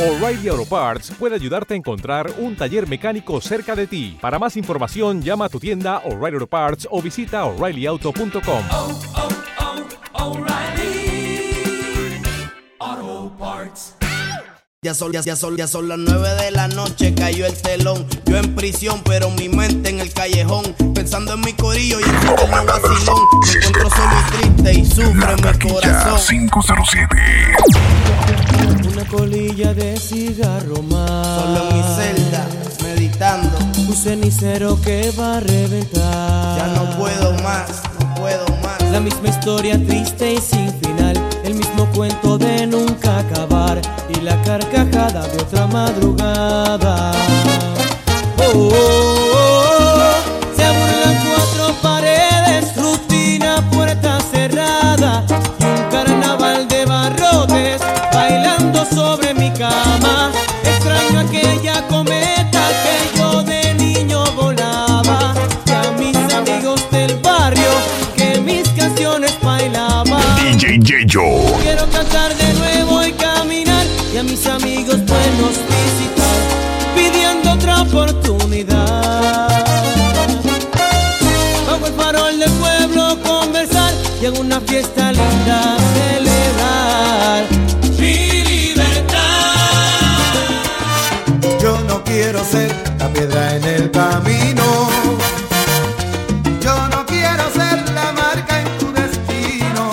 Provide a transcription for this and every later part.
O'Reilly Auto Parts puede ayudarte a encontrar un taller mecánico cerca de ti. Para más información, llama a tu tienda O'Reilly Auto Parts o visita oreillyauto.com. Oh, oh, oh, ya son, ya, ya, son, ya son las 9 de la noche, cayó el telón. Yo en prisión, pero mi mente en el callejón. Pensando en mi corillo y en su vacilón. Me encuentro solo y triste y sufre mi corazón. 507 una colilla de cigarro más. Solo en mi celda, meditando. Un cenicero que va a reventar. Ya no puedo más, no puedo más. La misma historia triste y sin final. El mismo cuento de nunca acabar. Y la carcajada de otra madrugada. Oh, oh, oh, oh, oh. Se aburren cuatro paredes, rutina, puerta cerrada. Y un carnaval. una fiesta linda celebrar mi libertad. Yo no quiero ser la piedra en el camino. Yo no quiero ser la marca en tu destino.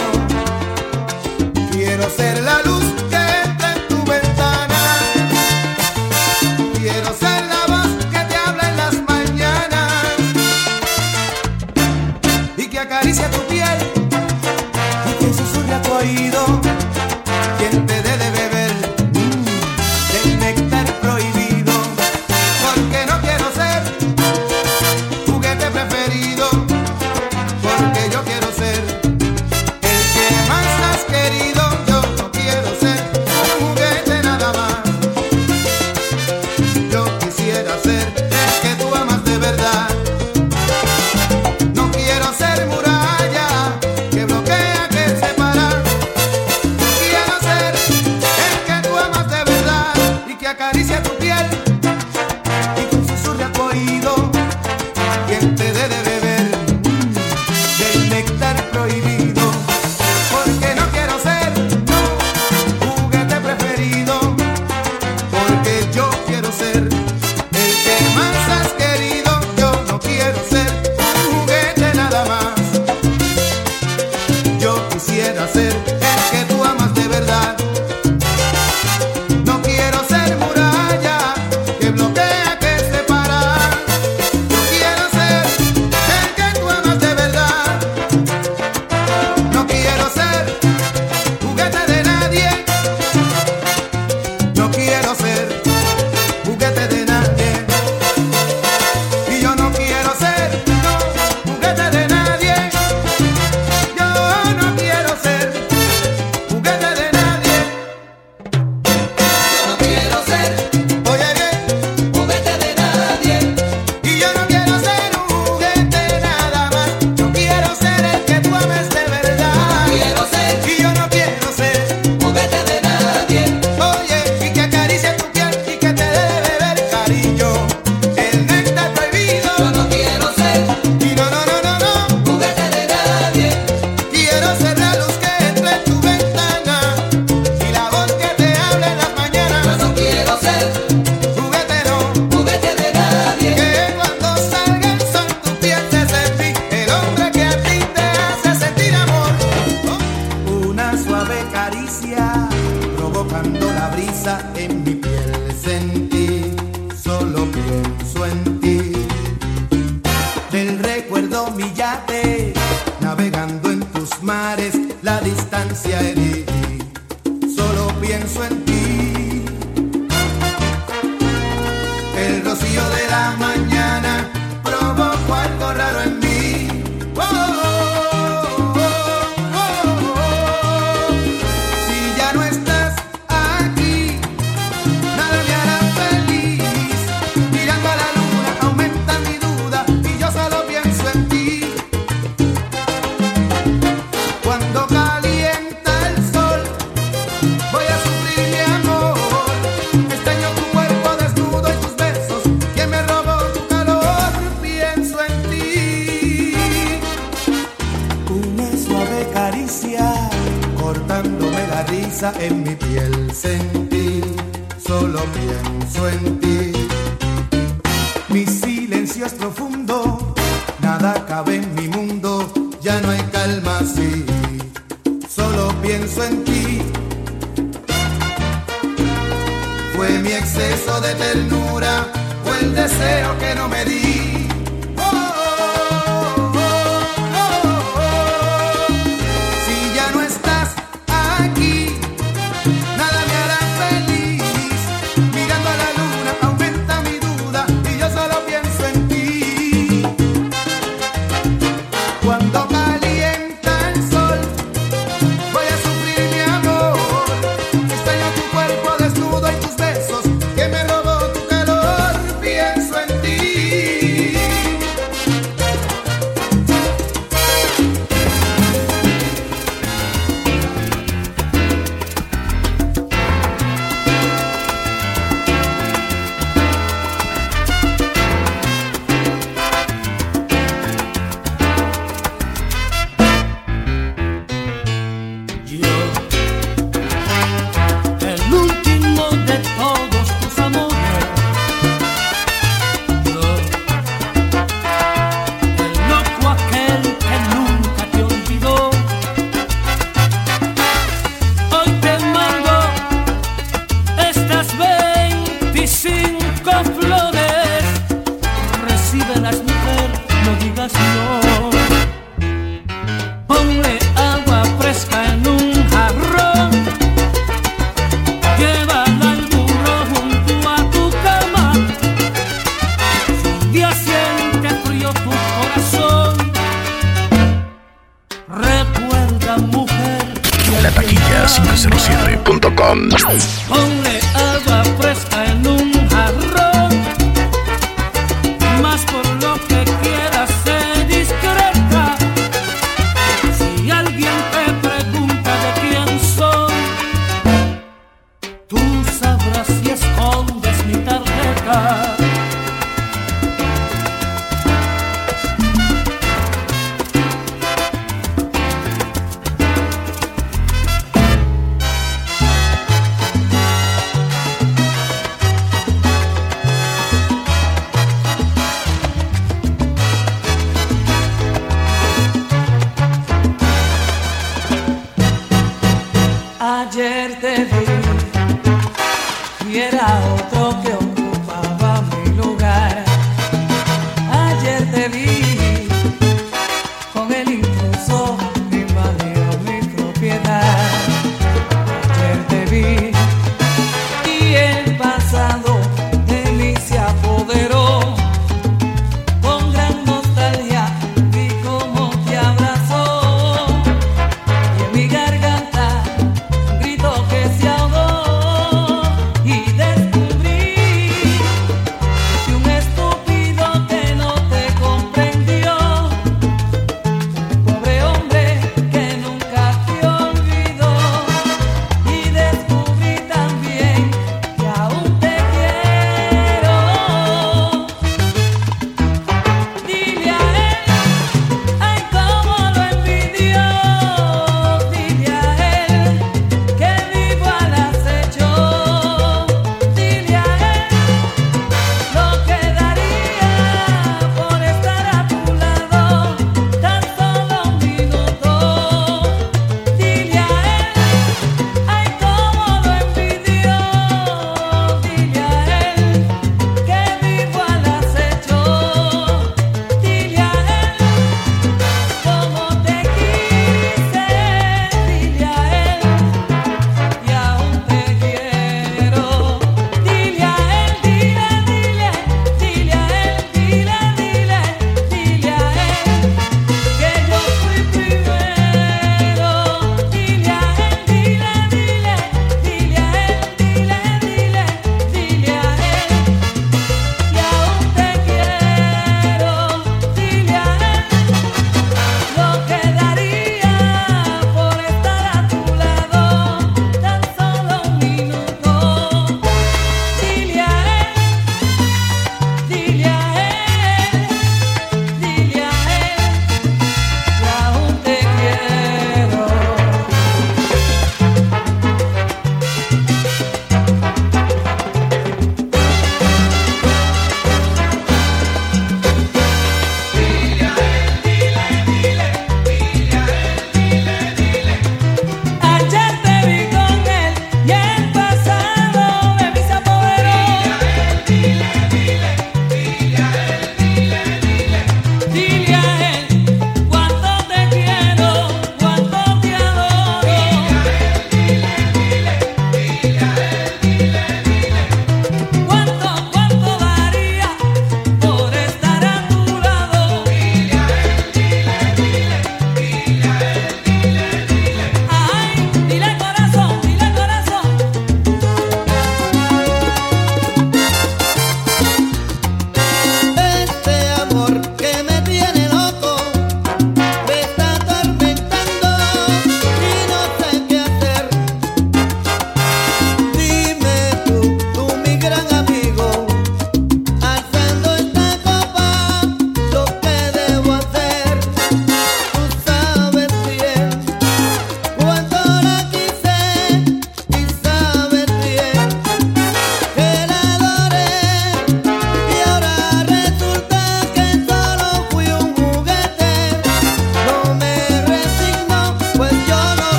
Quiero ser la luz que entra en tu ventana. Quiero ser la voz que te habla en las mañanas y que acaricia tu piel a tu oído,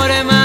forma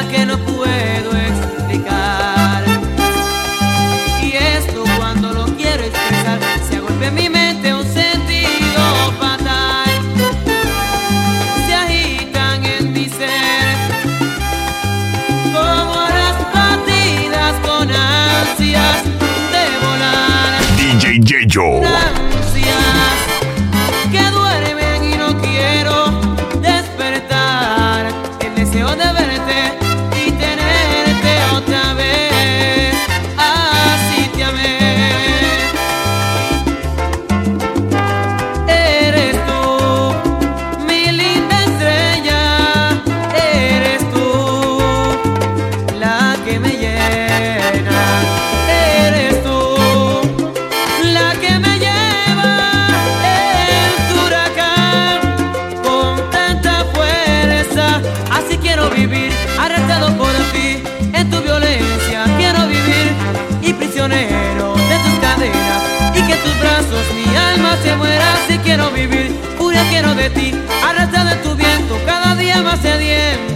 tus brazos mi alma se muera si quiero vivir, furia quiero de ti, arrastrada en tu viento, cada día más sediento.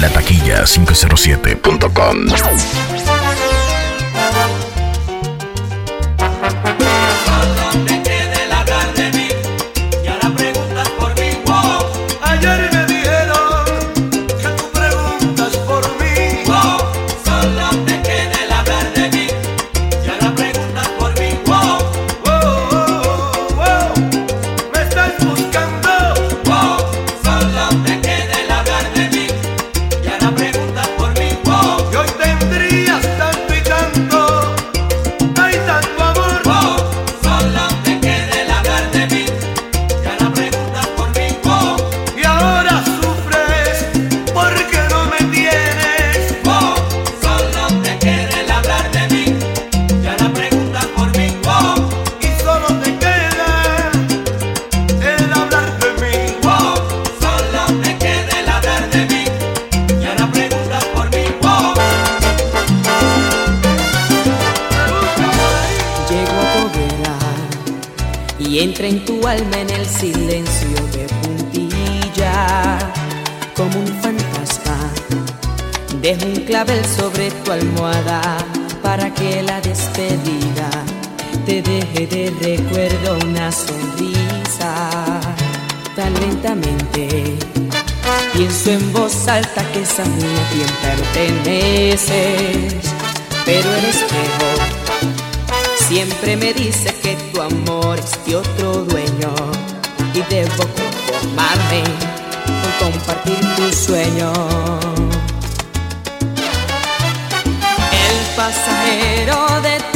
La taquilla 507.com una sonrisa tan lentamente. Pienso en voz alta que es mía mí a quien perteneces, pero el espejo siempre me dice que tu amor es de otro dueño y debo conformarme con compartir tu sueño. El pasajero de tu